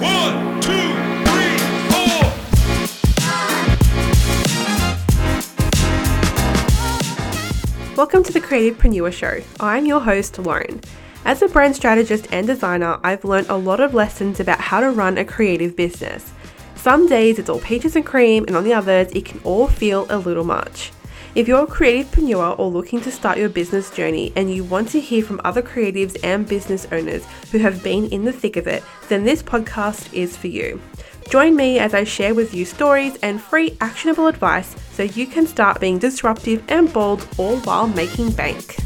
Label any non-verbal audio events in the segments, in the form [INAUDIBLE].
One, two, three, four. Welcome to the Creativepreneur Show. I'm your host, Lauren. As a brand strategist and designer, I've learned a lot of lessons about how to run a creative business. Some days it's all peaches and cream, and on the others, it can all feel a little much. If you're a creativepreneur or looking to start your business journey and you want to hear from other creatives and business owners who have been in the thick of it, then this podcast is for you. Join me as I share with you stories and free actionable advice so you can start being disruptive and bold all while making bank.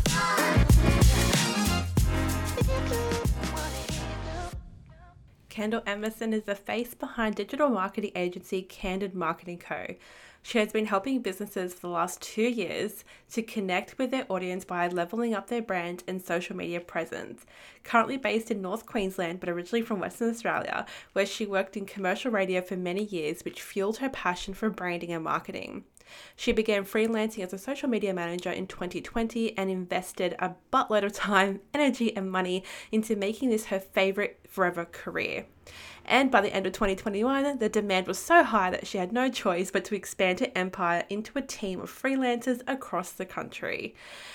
Kendall Emerson is the face behind digital marketing agency Candid Marketing Co. She has been helping businesses for the last two years to connect with their audience by leveling up their brand and social media presence. Currently based in North Queensland, but originally from Western Australia, where she worked in commercial radio for many years, which fueled her passion for branding and marketing. She began freelancing as a social media manager in 2020 and invested a buttload of time, [LAUGHS] energy, and money into making this her favorite forever career. And by the end of 2021, the demand was so high that she had no choice but to expand her empire into a team of freelancers across the country.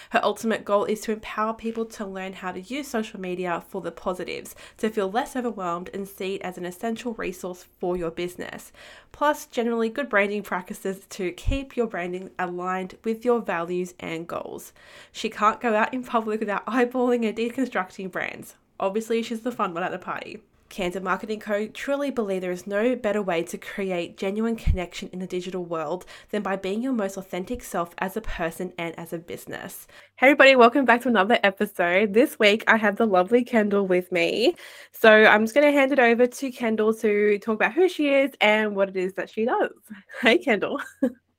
Her ultimate goal is to empower people to learn how to use social media for the positives, to feel less overwhelmed and see it as an essential resource for your business. Plus, generally good branding practices to keep your branding aligned with your values and goals. She can't go out in public without [LAUGHS] eyeballing and deconstructing brands. Obviously, she's the fun one at the party. Candid Marketing Co. truly believe there is no better way to create genuine connection in the digital world than by being your most authentic self as a person and as a business. Hey, everybody, welcome back to another episode. This week I have the lovely Kendall with me. So I'm just going to hand it over to Kendall to talk about who she is and what it is that she does. [LAUGHS] Hey, Kendall.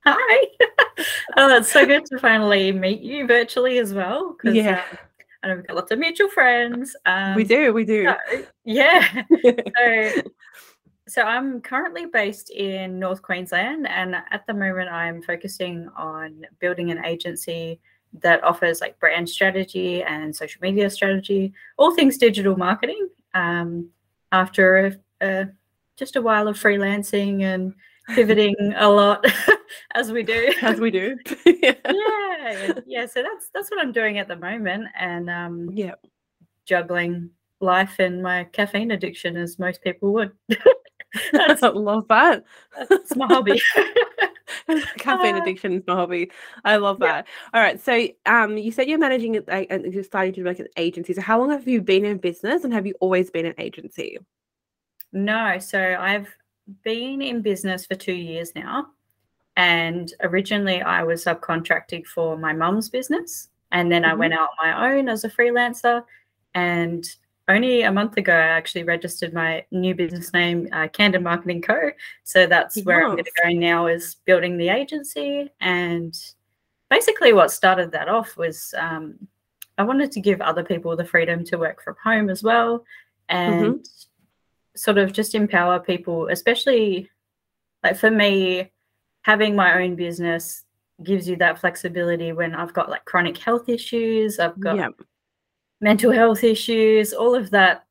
Hi. [LAUGHS] oh, it's so good to finally meet you virtually as well. Yeah. um, I know we've got lots of mutual friends. Um, we do, we do. so- yeah. [LAUGHS] so, so I'm currently based in North Queensland, and at the moment I'm focusing on building an agency that offers like brand strategy and social media strategy, all things digital marketing. Um, after a, a, just a while of freelancing and pivoting a lot [LAUGHS] as we do. [LAUGHS] As we do. [LAUGHS] [LAUGHS] yeah, yeah. So that's that's what I'm doing at the moment, and um, yeah. juggling life and my caffeine addiction as most people would. I love that. That's my hobby. Caffeine Uh, addiction is my hobby. I love yeah. that. All right. So, um, you said you're managing it, like, and you're starting to make an agency. So, how long have you been in business, and have you always been an agency? no, so I've been in business for two years now, and originally I was subcontracting for my mum's business, and then I Mhm. went out on my own as a freelancer, and only a month ago I actually registered my new business name, uh, Candid Marketing Co. So that's where I'm going to go now is building the agency, and basically what started that off was um, I wanted to give other people the freedom to work from home as well, and sort of just empower people, especially like for me, having my own business gives you that flexibility when I've got like chronic health issues, I've got Yeah. mental health issues, all of that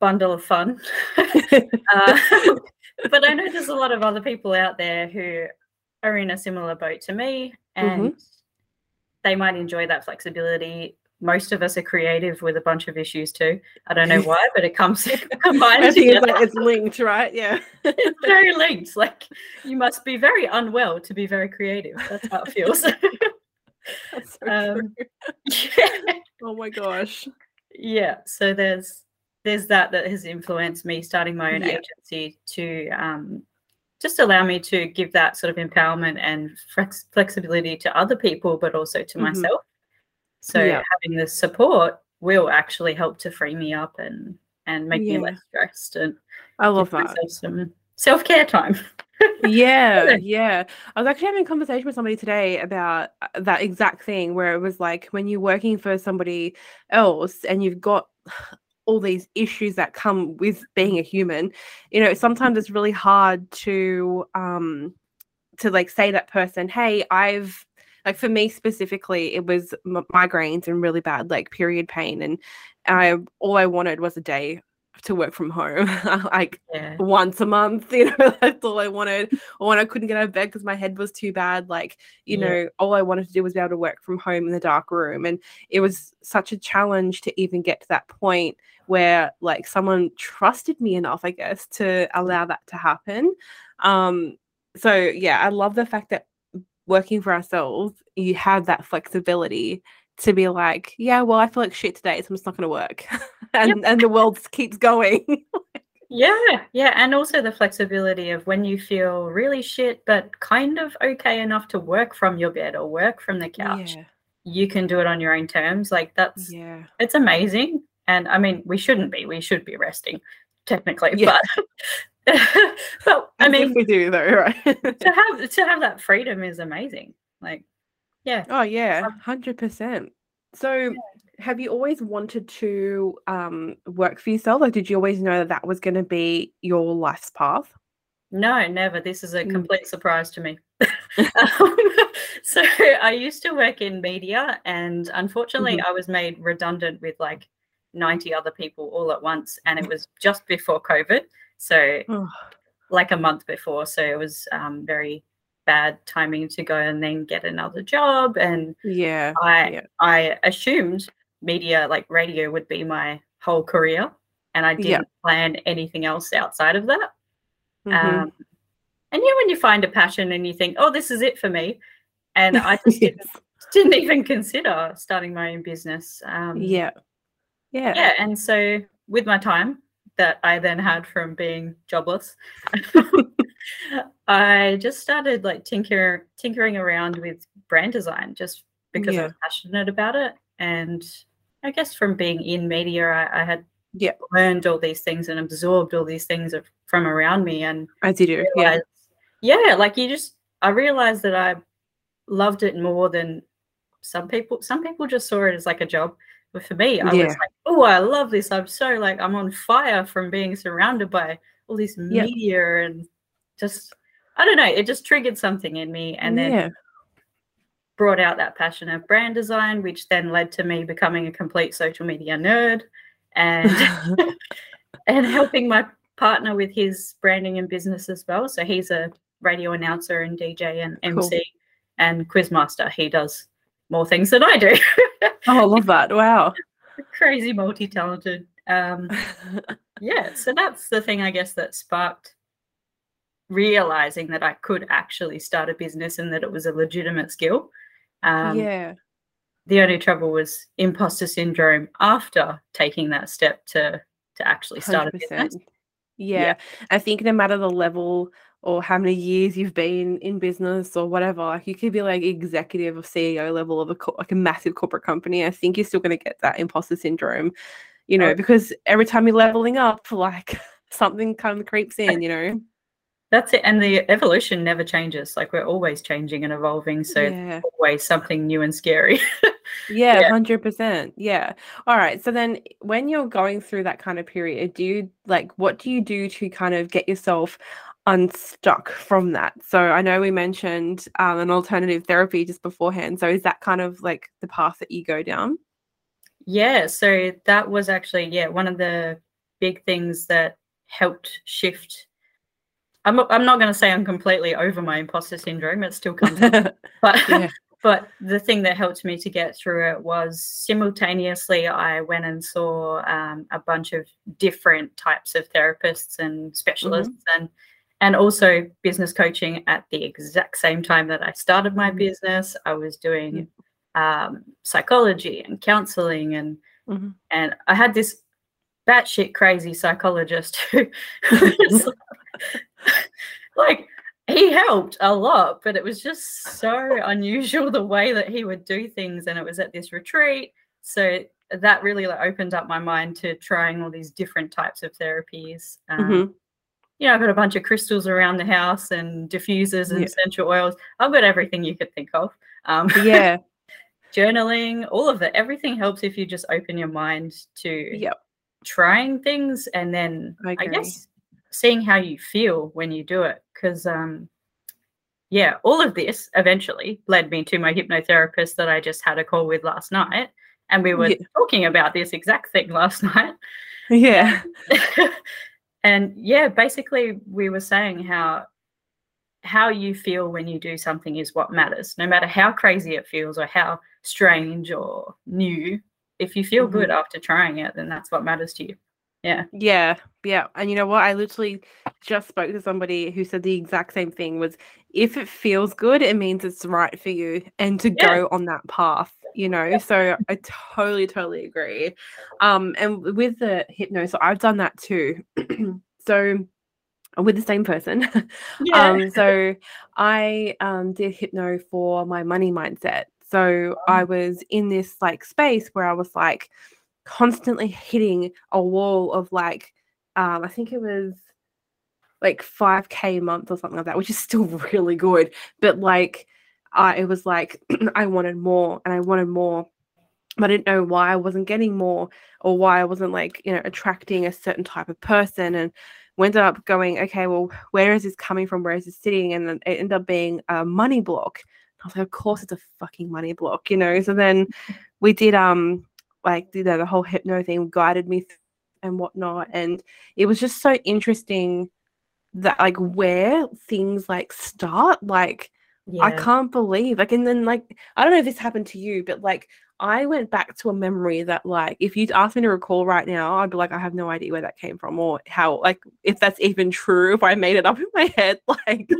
bundle of fun. [LAUGHS] uh, but I know there's a lot of other people out there who are in a similar boat to me and they might enjoy that flexibility. Most of us are creative with a bunch of issues too. I don't know [LAUGHS] why, but it comes [LAUGHS] [LAUGHS] combined I think it's, like, it's linked, right? Yeah. it's very linked. Like you must be very unwell to be very creative. That's how it feels. That's so Um, yeah. Oh my gosh. yeah so there's there's that that has influenced me starting my own Yeah. agency to um, just allow me to give that sort of empowerment and flex- flexibility to other people but also to Mhm. myself so Yeah. having the support will actually help to free me up and and make me less stressed and I love that. some self-care time Yeah, [LAUGHS] yeah. I was actually having a conversation with somebody today about uh, that exact thing where it was like when you're working for somebody else and you've got [SIGHS] all these issues that come with being a human, you know, sometimes it's really hard to um to like say that person, "Hey, I've like for me specifically, it was m- migraines and really bad like period pain and I all I wanted was a day to work from home [LAUGHS] like Yeah. once a month [LAUGHS] you know that's all i wanted or when i couldn't get out of bed because my head was too bad like you Yeah. know all i wanted to do was be able to work from home in the dark room and it was such a challenge to even get to that point where like someone trusted me enough i guess to allow that to happen um so yeah i love the fact that working for ourselves you have that flexibility to be like yeah well i feel like shit today so i'm just not going to work [LAUGHS] and and the world keeps going [LAUGHS] Yeah, yeah, and also the flexibility of when you feel really shit, but kind of okay enough to work from your bed or work from the couch. yeah You can do it on your own terms. Like that's yeah it's amazing. And I mean, we shouldn't be. We should be resting, technically. Yeah. But [LAUGHS] [LAUGHS] but I mean, we do though [LAUGHS] right to have to have that freedom is amazing. Like, yeah, oh yeah Um, 100% so have you always wanted to um work for yourself like did you always know that that was going to be your life's path no, never. This is a Mm. complete surprise to me. um, [LAUGHS] so I used to work in media, and unfortunately, Mm-hmm. I was made redundant with like 90 other people all at once, and it was just before COVID. So Oh, like a month before. So it was um, very bad timing to go and then get another job. And yeah I yeah. I assumed media like radio would be my whole career, and I didn't Yeah. plan anything else outside of that. Mhm. Um, and yeah, when you find a passion and you think, oh, this is it for me, and I [LAUGHS] just didn't, didn't even consider starting my own business. Um, yeah yeah yeah and so with my time that i then had from being jobless. [LAUGHS] [LAUGHS] I just started like tinker tinkering around with brand design just because i Yeah. was passionate about it. And i guess from being in media i, I had Yeah. learned all these things and absorbed all these things of, from around me. And as you do. Yeah. yeah like you just i realized that i loved it more than some people some people just saw it as like a job but for me i Yeah. was like oh i love this i'm so like i'm on fire from being surrounded by all this Yeah. media and just i don't know it just triggered something in me and then yeah brought out that passion of brand design which then led to me becoming a complete social media nerd and [LAUGHS] [LAUGHS] and helping my partner with his branding and business as well. So he's a radio announcer and DJ and Cool. MC and quizmaster. He does more things than I do. [LAUGHS] oh i love that wow [LAUGHS] Crazy multi-talented. Um, [LAUGHS] yeah, so that's the thing I guess that sparked realizing that I could actually start a business and that it was a legitimate skill. Um, yeah The only trouble was imposter syndrome after taking that step to to actually start a business. 100%. Yeah. I think no matter the level or how many years you've been in business or whatever, like you could be like executive or CEO level of a co- like a massive corporate company. I think you're still going to get that imposter syndrome, you know, Oh. because every time you're leveling up, [LAUGHS] like something kind of creeps eh in, you know. That's it. And the evolution never changes. Like we're always changing and evolving. So yeah. always something new and scary. [LAUGHS] Yeah, Yeah. hundred percent. Yeah. All right. So then, when you're going through that kind of period, do you like what do you do to kind of get yourself unstuck from that? So I know we mentioned um, an alternative therapy just beforehand. So is that kind of like the path that you go down? yeah. So that was actually, yeah, one of the big things that helped shift. I'm, I'm not going to say I'm completely over my imposter syndrome. It still comes up. [LAUGHS] But Yeah. [LAUGHS] but the thing that helped me to get through it was simultaneously I went and saw um, a bunch of different types of therapists and specialists and and also business coaching at the exact same time that I started my Mhm. business. I was doing um, psychology and counseling and Mhm. and I had this batshit crazy psychologist who [LAUGHS] was [LAUGHS] like he helped a lot, but it was just so unusual the way that he would do things. And it was at this retreat. So that really like, opened up my mind to trying all these different types of therapies. Um, Mhm. You know, I've got a bunch of crystals around the house and diffusers and Yeah. essential oils. I've got everything you could think of. Um, Yeah. [LAUGHS] journaling, all of it. Everything helps if you just open your mind to Yep. trying things and then I I, guess seeing how you feel when you do it. Because um yeah, all of this eventually led me to my hypnotherapist that I just had a call with last night. And we were Yeah. talking about this exact thing last [LAUGHS] night. Yeah. [LAUGHS] and yeah, basically we were saying how how you feel when you do something is what matters. No matter how crazy it feels or how strange or new, if you feel good mm-hmm. after trying it, then that's what matters to you. Yeah. Yeah, yeah. And you know what? I literally just spoke to somebody who said the exact same thing was if it feels good, it means it's right for you and to Yeah. go on that path, you know. So I totally, totally agree. Um, and with the hypno, so I've done that too. [CLEARS THROAT] so with the same person. [LAUGHS] Yeah. um, so I um did hypno for my money mindset. So I was in this like space where I was like constantly hitting a wall of like um I think it was like 5k a month or something like that, which is still [LAUGHS] really good. But like I it was like [CLEARS THROAT] I wanted more and I wanted more. But I didn't know why I wasn't getting more or why I wasn't like, you know, attracting a certain type of person and we ended up going, okay, well, where is this coming from? Where is this sitting? And then it ended up being a money block. I was like, of course it's a fucking money block, you know. So then [LAUGHS] we did um like you know the whole hypno thing guided me and whatnot. And it was just so interesting that like where things like start. Like I can't believe like and then like I don't know if this happened to you, but like I went back to a memory that like if you'd asked me to recall right now, I'd be like, I have no idea where that came from or how like if that's even true, if I made it up in my head, [LAUGHS] like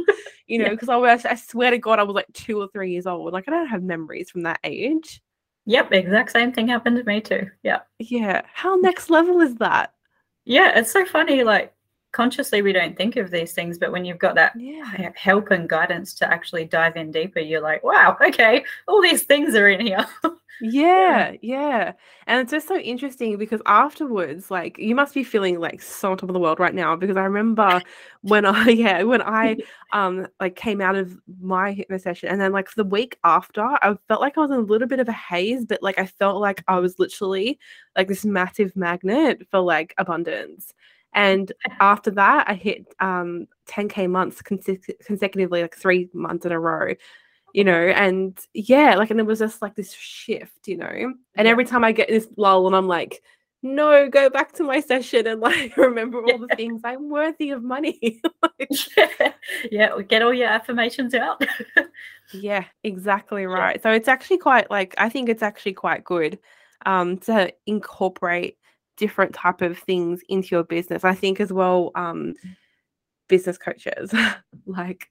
you know, Yeah. because I was I swear to God, I was like two or three years old. Like I don't have memories from that age. Yep, exact same thing happened to me too. Yeah. Yeah. How next level is that? Yeah, it's so funny. Like consciously, we don't think of these things, but when you've got that Yeah. help and guidance to actually dive in deeper, you're like, wow, [LAUGHS] okay, all these things are in here. [LAUGHS] Yeah, yeah. And it's just so interesting because afterwards, like you must be feeling like so on top of the world right now because I remember when I [LAUGHS] yeah, when I um like came out of my hypno session and then like the week after, I felt like I was in a little bit of a haze, but like I felt like I was literally like this massive magnet for like abundance. And after that, I hit um 10k months conse- consecutively, like three months in a row you know? And yeah like and it was just like this shift you know? And Yeah. every time i get this lull and i'm like no go back to my session and [LAUGHS] like remember all the [LAUGHS] things. I'm worthy of money. [LAUGHS] Like, yeah, well, get all your affirmations out. yeah exactly right. So it's actually quite like i think it's actually quite good um to incorporate different type of things into your business i think as well um business coaches [LAUGHS] like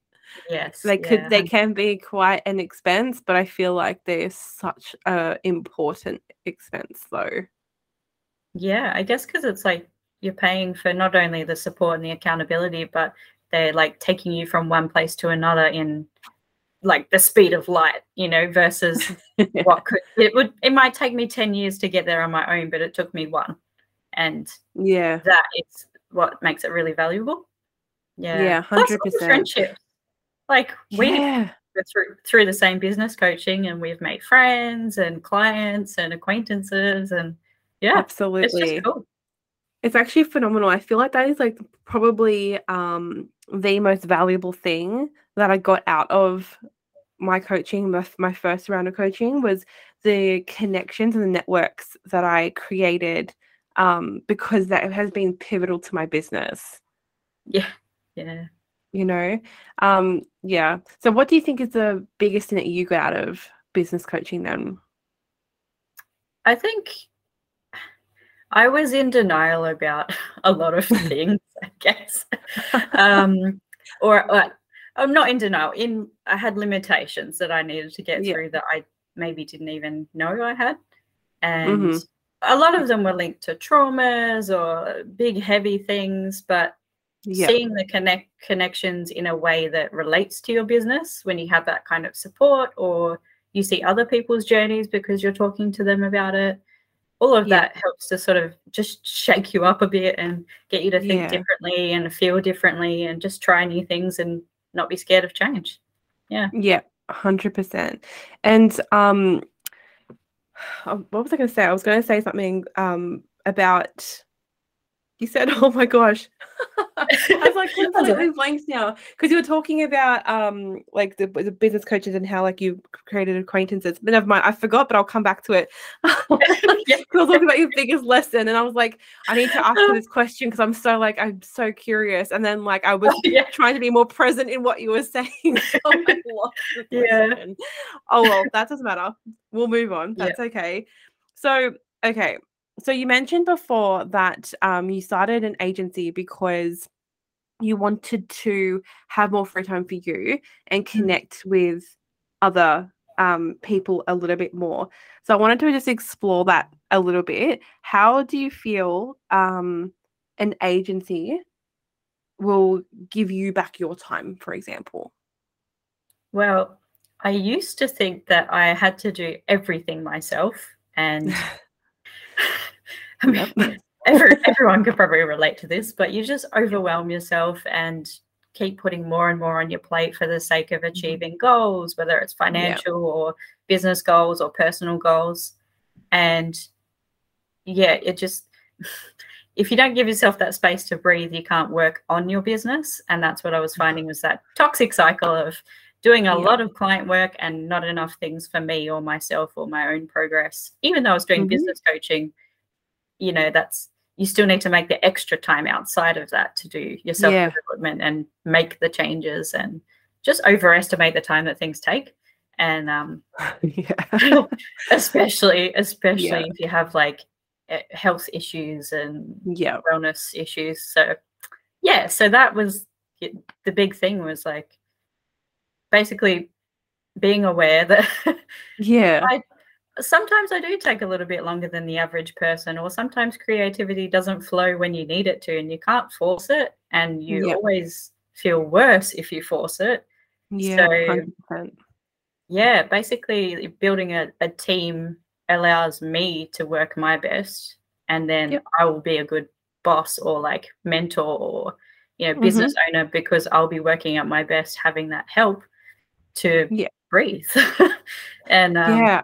yes. they could yeah, they can be quite an expense but i feel like they're such a important expense though Yeah, I guess because it's like you're paying for not only the support and the accountability, but they're like taking you from one place to another in like the speed of light, you know, versus [LAUGHS] what could it would it might take me 10 years to get there on my own, but it took me one. And yeah that is what makes it really valuable. Yeah. Yeah, Plus all the 100%. friendships. Like we yeah through through the same business coaching and we've made friends and clients and acquaintances and yeah, absolutely. it's just cool. it's actually phenomenal i feel like that is like probably um the most valuable thing that i got out of my coaching my, my first round of coaching was the connections and the networks that i created um because that has been pivotal to my business Yeah. Yeah. you know um yeah so what do you think is the biggest thing that you got out of business coaching then I think I was in denial about [LAUGHS] a lot of [LAUGHS] things, I guess. Um, or uh, I'm not in denial. In I had limitations that I needed to get Yeah. through that I maybe didn't even know I had, and Mhm. A lot of them were linked to traumas or big heavy things. But yeah seeing the connect connections in a way that relates to your business when you have that kind of support or you see other people's journeys because you're talking to them about it all of Yeah. that helps to sort of just shake you up a bit and get you to think Yeah. differently and feel differently and just try new things and not be scared of change Yeah, yeah hundred percent. And um, [SIGHS] what was I going to say? I was going to say something um about. You said, [LAUGHS] "Oh my gosh." I was like completely [LAUGHS] blank now because you were talking about um like the, the business coaches and how like you created acquaintances. But never mind, I forgot, but I'll come back to it. [LAUGHS] Yeah. I was talking about your biggest lesson, and I was like, I need to ask you this question because I'm so like I'm so curious. And then like I was yeah. trying to be more present in what you were saying. So I lost Yeah. question. Oh well, that doesn't matter. We'll move on. Yeah. That's okay. So okay. So you mentioned before that um, you started an agency because you wanted to have more free time for you and Mm. connect with other um, people a little bit more. So I wanted to just explore that a little bit. How do you feel um, an agency will give you back your time, for example? Well, I used to think that I had to do everything myself, and [LAUGHS] I mean, Yep. [LAUGHS] every, [LAUGHS] everyone could probably relate to this, but you just overwhelm yourself and keep putting more and more on your plate for the sake of achieving goals, whether it's financial or business goals or personal goals. And yeah, it just, [LAUGHS] if you don't give yourself that space to breathe, you can't work on your business. And that's what I was finding was that toxic cycle of doing a Yeah. lot of client work and not enough things for me or myself or my own progress. Even though I was doing Mhm. business coaching, you know, that's you still need to make the extra time outside of that to do your self Yeah. development and make the changes and just overestimate the time that things take. And um, [LAUGHS] yeah. [LAUGHS] especially, especially Yeah. if you have like health issues and yeah. wellness issues. So yeah, so that was the big thing was like basically being aware that [LAUGHS] Yeah. I- sometimes I do take a little bit longer than the average person, or sometimes creativity doesn't flow when you need it to, and you can't force it, and you Yeah. always feel worse if you force it. Yeah. So- 100%. Yeah, basically building a, a team allows me to work my best, and then Yep. I will be a good boss or like mentor or you know Mm-hmm. business owner because I'll be working at my best, having that help to Yeah. breathe [LAUGHS] and um, yeah.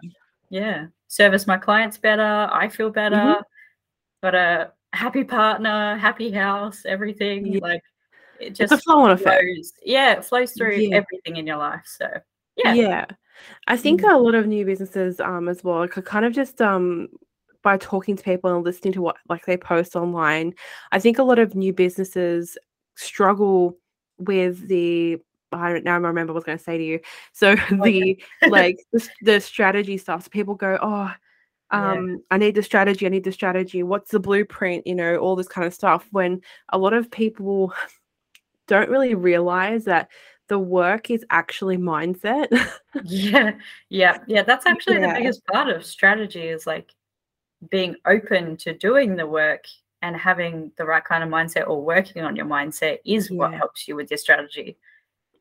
Yeah service my clients better i feel better Mhm. got a happy partner happy house everything Yeah. like it It's just a flow on effect. flows yeah it flows through Yeah. everything in your life so yeah Yeah. I think Mm. a lot of new businesses um as well could kind of just um by talking to people and listening to what like they post online, I think a lot of new businesses struggle with the I don't now I remember what I was going to say to you. So [LAUGHS] the like the, the strategy stuff. So people go, oh, Yeah. um, I need the strategy. I need the strategy. What's the blueprint? You know, all this kind of stuff. When a lot of people [SIGHS] don't really realize that the work is actually mindset. yeah yeah yeah that's [LAUGHS] actually Yeah. the biggest part of strategy is like being open to doing the work and having the right kind of mindset or working on your mindset is what helps you with your strategy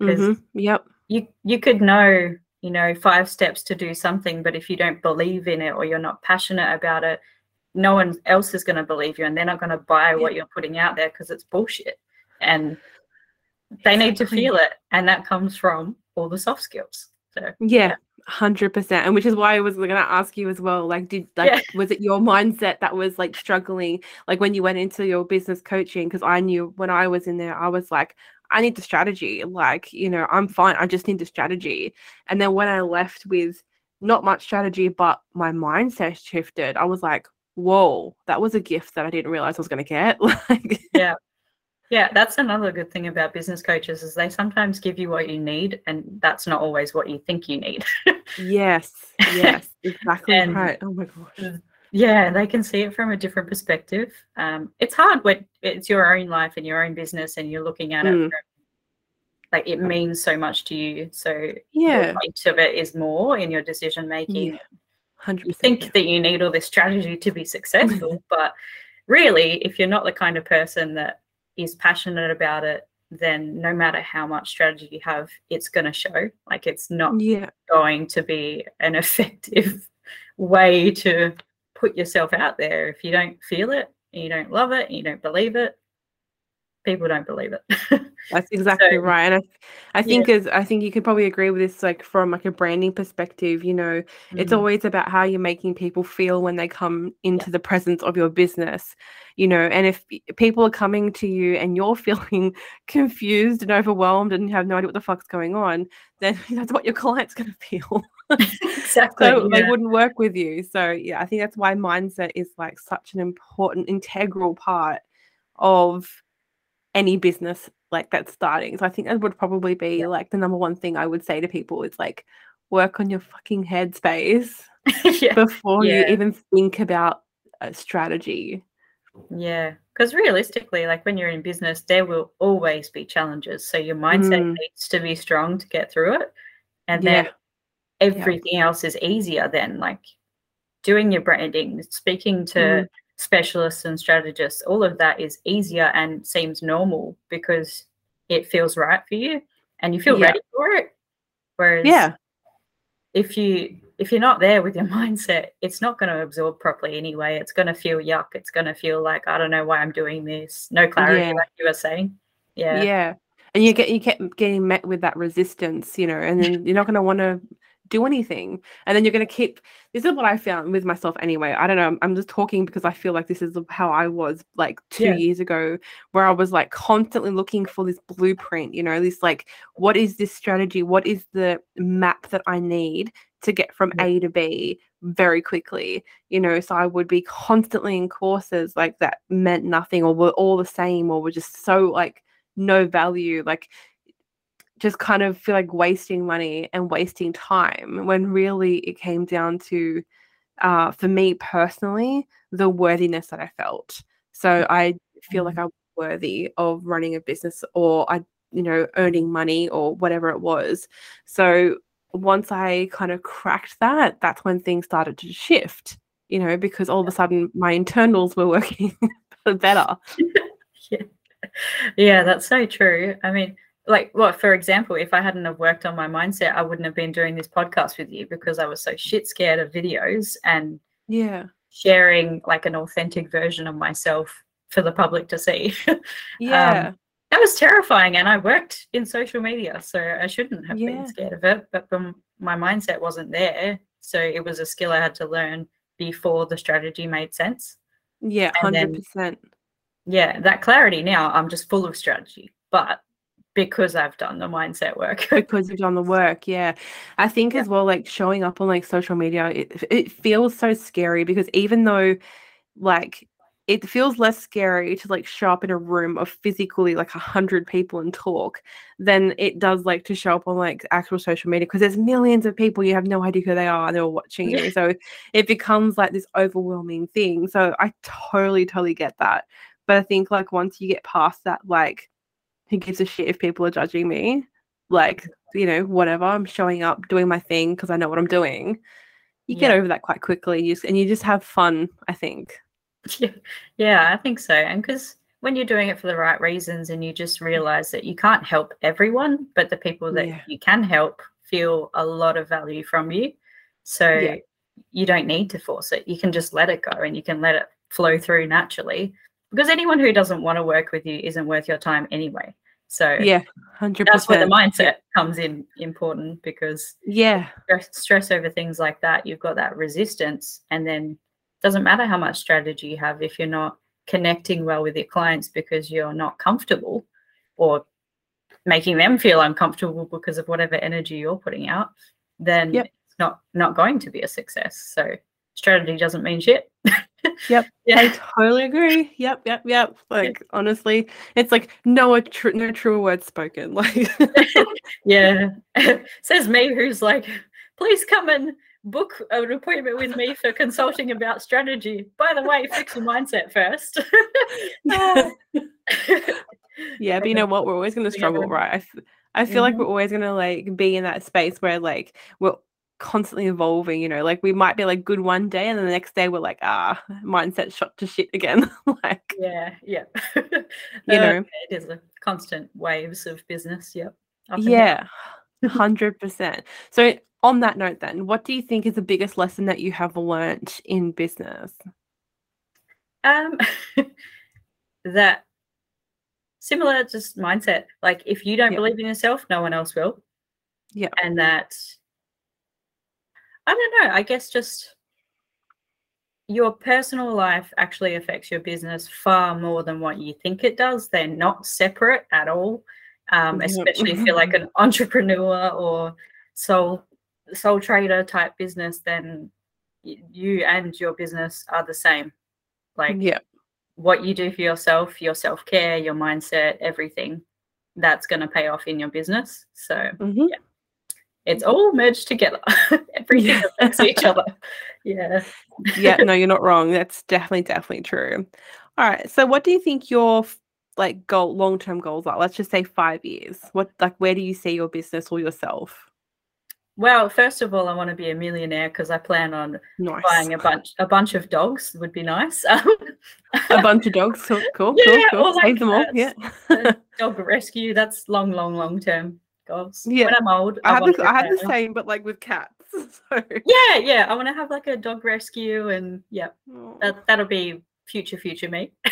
Mhm, Yep. you you could know you know five steps to do something but if you don't believe in it or you're not passionate about it no one else is going to believe you and they're not going to buy what you're putting out there because it's bullshit and they need to feel it and that comes from all the soft skills so Yeah. Hundred percent, and which is why I was going to ask you as well. Like, did like Yeah. was it your mindset that was like struggling, like when you went into your business coaching? Because I knew when I was in there, I was like, I need the strategy. Like, you know, I'm fine. I just need the strategy. And then when I left with not much strategy, but my mindset shifted, I was like, whoa, that was a gift that I didn't realize I was going to get. [LAUGHS] Like, yeah yeah that's another good thing about business coaches is they sometimes give you what you need and that's not always what you think you need [LAUGHS] yes, yes, exactly right. Oh my gosh. Yeah, they can see it from a different perspective. Um, it's hard when it's your own life and your own business, and you're looking at Mm. it from, like it means so much to you. So Yeah, the of it is more in your decision making. Hundred You percent. think that you need all this strategy to be successful, [LAUGHS] but really, if you're not the kind of person that is passionate about it, then no matter how much strategy you have, it's going to show. Like it's not Yeah. going to be an [LAUGHS] effective way to put yourself out there if you don't feel it and you don't love it and you don't believe it people don't believe it. [LAUGHS] That's exactly So, right. And I, I yeah. think as I think you could probably agree with this, like from like a branding perspective, you know, it's Mhm. always about how you're making people feel when they come into the presence of your business, you know, and if people are coming to you and you're [LAUGHS] feeling confused and overwhelmed and have no idea what the fuck's going on, then [LAUGHS] that's what your client's gonna feel. [LAUGHS] exactly. so they wouldn't work with you. So yeah, I think that's why mindset is like such an important integral part of any business like that's starting. So I think that would probably be like the number one thing I would say to people is like work on your fucking headspace [LAUGHS] yeah. before you even think about a strategy. Yeah, because realistically, like when you're in business, there will always be challenges. So your mindset Mm. needs to be strong to get through it. And then Yeah. everything else is easier then, like doing your branding, speaking to Mm. specialists and strategists, all of that is easier and seems normal because it feels right for you and you feel Yeah. ready for it. Whereas Yeah. if you if you're not there with your [LAUGHS] mindset, it's not going to absorb properly anyway. It's going to feel yuck. It's going to feel like I don't know why I'm doing this. No clarity, Yeah. like you were saying. Yeah, Yeah. And you get you kept getting met with that resistance, you know, and then you're not gonna want to do anything. And then you're gonna keep this is what I found with myself anyway. I don't know. I'm- I'm just talking because I feel like this is how I was like two Yeah. years ago, where I was like constantly looking for this blueprint, you know, this like, what is this strategy? What is the map that I need to get from Yeah. A to B very quickly? You know, so I would be constantly in courses like that meant nothing or were all the same or were just so like no value like just kind of feel like wasting money and wasting time when really it came down to uh for me personally the worthiness that i felt. So i feel like i'm worthy of running a business or i you know earning money or whatever it was. So once i kind of cracked that that's when things started to shift you know because all of a sudden my internals were working [LAUGHS] better. [LAUGHS] Yeah, yeah. That's so true. I mean, like, what for example, if I hadn't have worked on my mindset, I wouldn't have been doing this podcast with you because I was so shit scared of videos and yeah. sharing like an authentic version of myself for the public to see. [LAUGHS] Um, yeah. that was terrifying and i worked in social media so i shouldn't have Yeah. been scared of it but my mindset wasn't there. So it was a skill i had to learn before the strategy made sense. Yeah and 100% yeah that clarity now i'm just full of strategy but because i've done the mindset work. [LAUGHS] Because you've done the work yeah. I think Yeah. as well like showing up on like social media it, it feels so scary because even though like it feels less scary to like show up in a room of physically like a hundred people and talk than it does like to show up on like actual social media because there's millions of people you have no idea who they are and they're watching you. So it becomes like this overwhelming thing. So i totally totally get that. But i think like once you get past that like who gives a shit if people are judging me? Like you know whatever i'm showing up doing my thing because i know what i'm doing. You get over that quite quickly you just, and you just have fun i think. Yeah, [LAUGHS] yeah i think so and because when you're doing it for the right reasons and you just realize that you can't help everyone but the people that Yeah. you can help feel a lot of value from you so Yeah. you don't need to force it you can just let it go and you can let it flow through naturally because anyone who doesn't want to work with you isn't worth your time anyway. So yeah 100% that's where the mindset comes in important because yeah. stress, stress over things like that you've got that resistance and then doesn't matter how much strategy you have if you're not connecting well with your clients because you're not comfortable or making them feel uncomfortable because of whatever energy you're putting out then Yep. it's not not going to be a success. So strategy doesn't mean shit Yep. [LAUGHS] Yeah. I totally agree. Yep, yep, yep. Like honestly, it's like no tr- no truer words spoken. [LAUGHS] Like [LAUGHS] yeah says me who's like please come and book an appointment with me for consulting about strategy by the way fix your mindset first Ah. yeah, but you know what? We're always going to struggle, right? I, f- I feel like Mhm. we're always going to like be in that space where like we're constantly evolving. You know, like we might be like good one day, and then the next day we're like, ah, mindset shot to shit again. [LAUGHS] like yeah yeah [LAUGHS] you Uh, know, it is a constant waves of business yep Up and down. yeah, hundred percent. So on that note, then, what do you think is the biggest lesson that you have learnt in business? um [LAUGHS] that similar just mindset. Like if you don't Yeah. believe in yourself, no one else will. Yeah. And that I don't know, I guess just your personal life actually affects your business far more than what you think it does. They're not separate at all. Um, especially if you're like an [LAUGHS] entrepreneur or sole sole trader type business, then you and your business are the same. Like yeah. what you do for yourself, your self care, your mindset, everything that's going to pay off in your business. So Mhm. It's all merged together. [LAUGHS] everything Yeah. [LAUGHS] affects each other. Yeah. yeah, no, you're not [LAUGHS] wrong. That's definitely, definitely true. All right. So, what do you think your like goal, long term goals are? Let's just say five years. What, like, where do you see your business or yourself? Well, first of all, I want to be a millionaire because I plan on Nice. buying a bunch a bunch of dogs. Would be nice. a bunch of dogs. Cool, cool, Yeah, cool. cool. Like them all. Yeah. Dog rescue. That's long, long, long term Yeah. When I'm old, I have, the, I have the same, but like with cats. [LAUGHS] So, Yeah, yeah. I want to have like a dog rescue, and yeah, that that'll be future future me. [LAUGHS]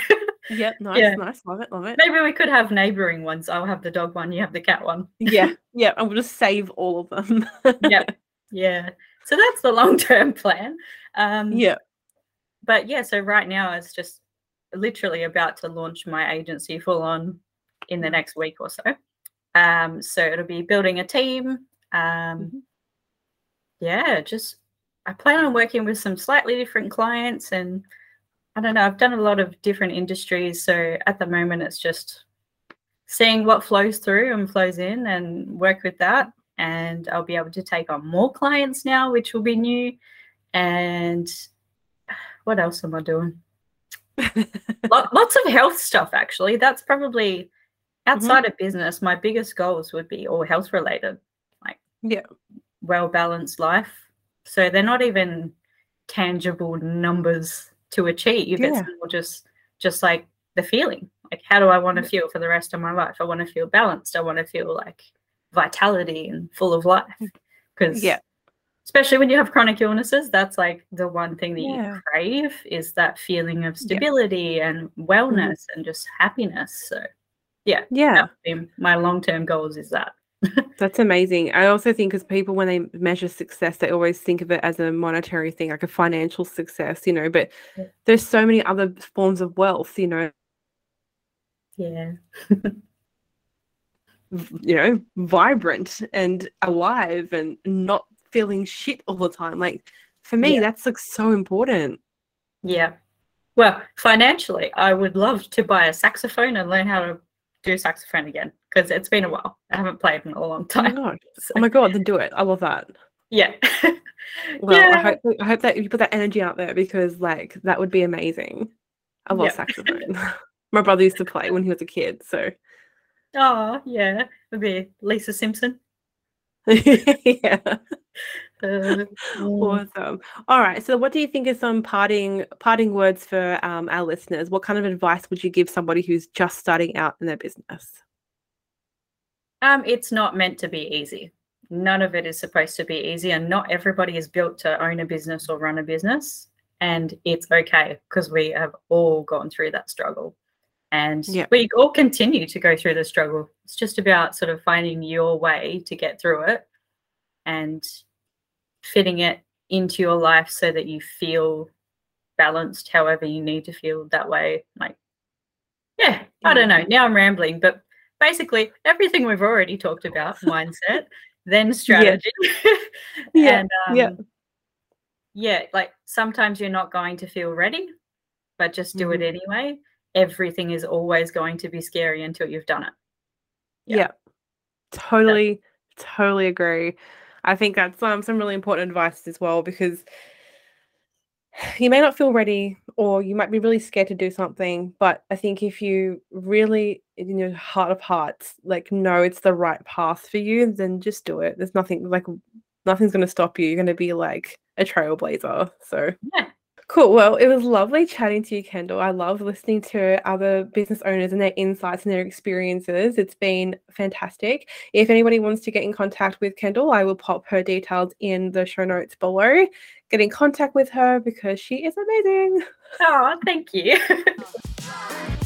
Yep, nice, yeah. nice. Love it, love it. Maybe we could have neighboring ones. I'll have the dog one. You have the cat one. Yeah, [LAUGHS] yeah. And we'll just save all of them. yeah, yeah. So that's the long term plan. Um, yeah. but yeah, so right now it's just literally about to launch my agency full on in the next week or so. Um, so it'll be building a team. Um, Mhm. Yeah, just I plan on working with some slightly different clients, and I don't know. I've done a lot of different industries, so at the moment it's just seeing what flows through and flows in, and work with that. And I'll be able to take on more clients now, which will be new. And [SIGHS] what else am I doing? [LAUGHS] Lots of health stuff actually that's probably outside of business my biggest goals would be all health related like Yeah. well balanced life. So they're not even tangible numbers to achieve. Yeah. it's more just just like the feeling. Like how do i want to feel for the rest of my life? I want to feel balanced. I want to feel like vitality and full of life. Because Mm. Yeah. especially when you have chronic illnesses that's like the one thing that Yeah. you crave is that feeling of stability and wellness and just happiness. So Yeah. yeah my long-term goals is that [LAUGHS] That's amazing. I also think as people, when they measure success, they always think of it as a monetary thing, like a financial success, you know, but Yeah. there's so many other forms of wealth, you know, yeah you know, vibrant and alive and not feeling shit all the time. Like for me, Yeah. that's like so important. yeah well financially i would love to buy a saxophone and learn how to do saxophone again because it's been a while i haven't played in a long Oh my time god. so, [LAUGHS] Oh my god, then do it. I love that. yeah [LAUGHS] Well, Yeah. I hope I hope that you put that energy out there because like that would be amazing. I love Yeah. saxophone. [LAUGHS] My brother used to play when he was a kid, so oh yeah would be lisa simpson yeah. Uh, [LAUGHS] mm. Awesome. All right. So, what do you think are some parting parting words for um, our listeners? What kind of advice would you give somebody who's just starting out in their business? Um, it's not meant to be easy. None of it is supposed to be easy, and not everybody is built to own a business or run a business. And it's okay because we have all gone through that struggle, and Yeah. we all continue to go through the struggle. It's just about sort of finding your way to get through it, and fitting it into your life so that you feel balanced, however you need to feel that way. Like, yeah, I don't know. Now I'm rambling, but basically everything we've already talked about [LAUGHS] mindset then strategy [LAUGHS] Yeah, and um, yeah. yeah like sometimes you're not going to feel ready but just do Mhm. it anyway everything is always going to be scary until you've done it Yeah. Yeah. Totally, totally agree. I think that's um, some really important advice as well because you may not feel ready or you might be really scared to do something, but I think if you really, in your heart of hearts, like know it's the right path for you, then just do it. There's nothing like nothing's going to stop you. You're going to be like a trailblazer. So Yeah. Cool. Well, it was lovely chatting to you, Kendall. I love listening to other business owners and their insights and their experiences. It's been fantastic. If anybody wants to get in contact with Kendall, I will pop her details in the show notes below. Get in contact with her because she is amazing. oh thank you [LAUGHS]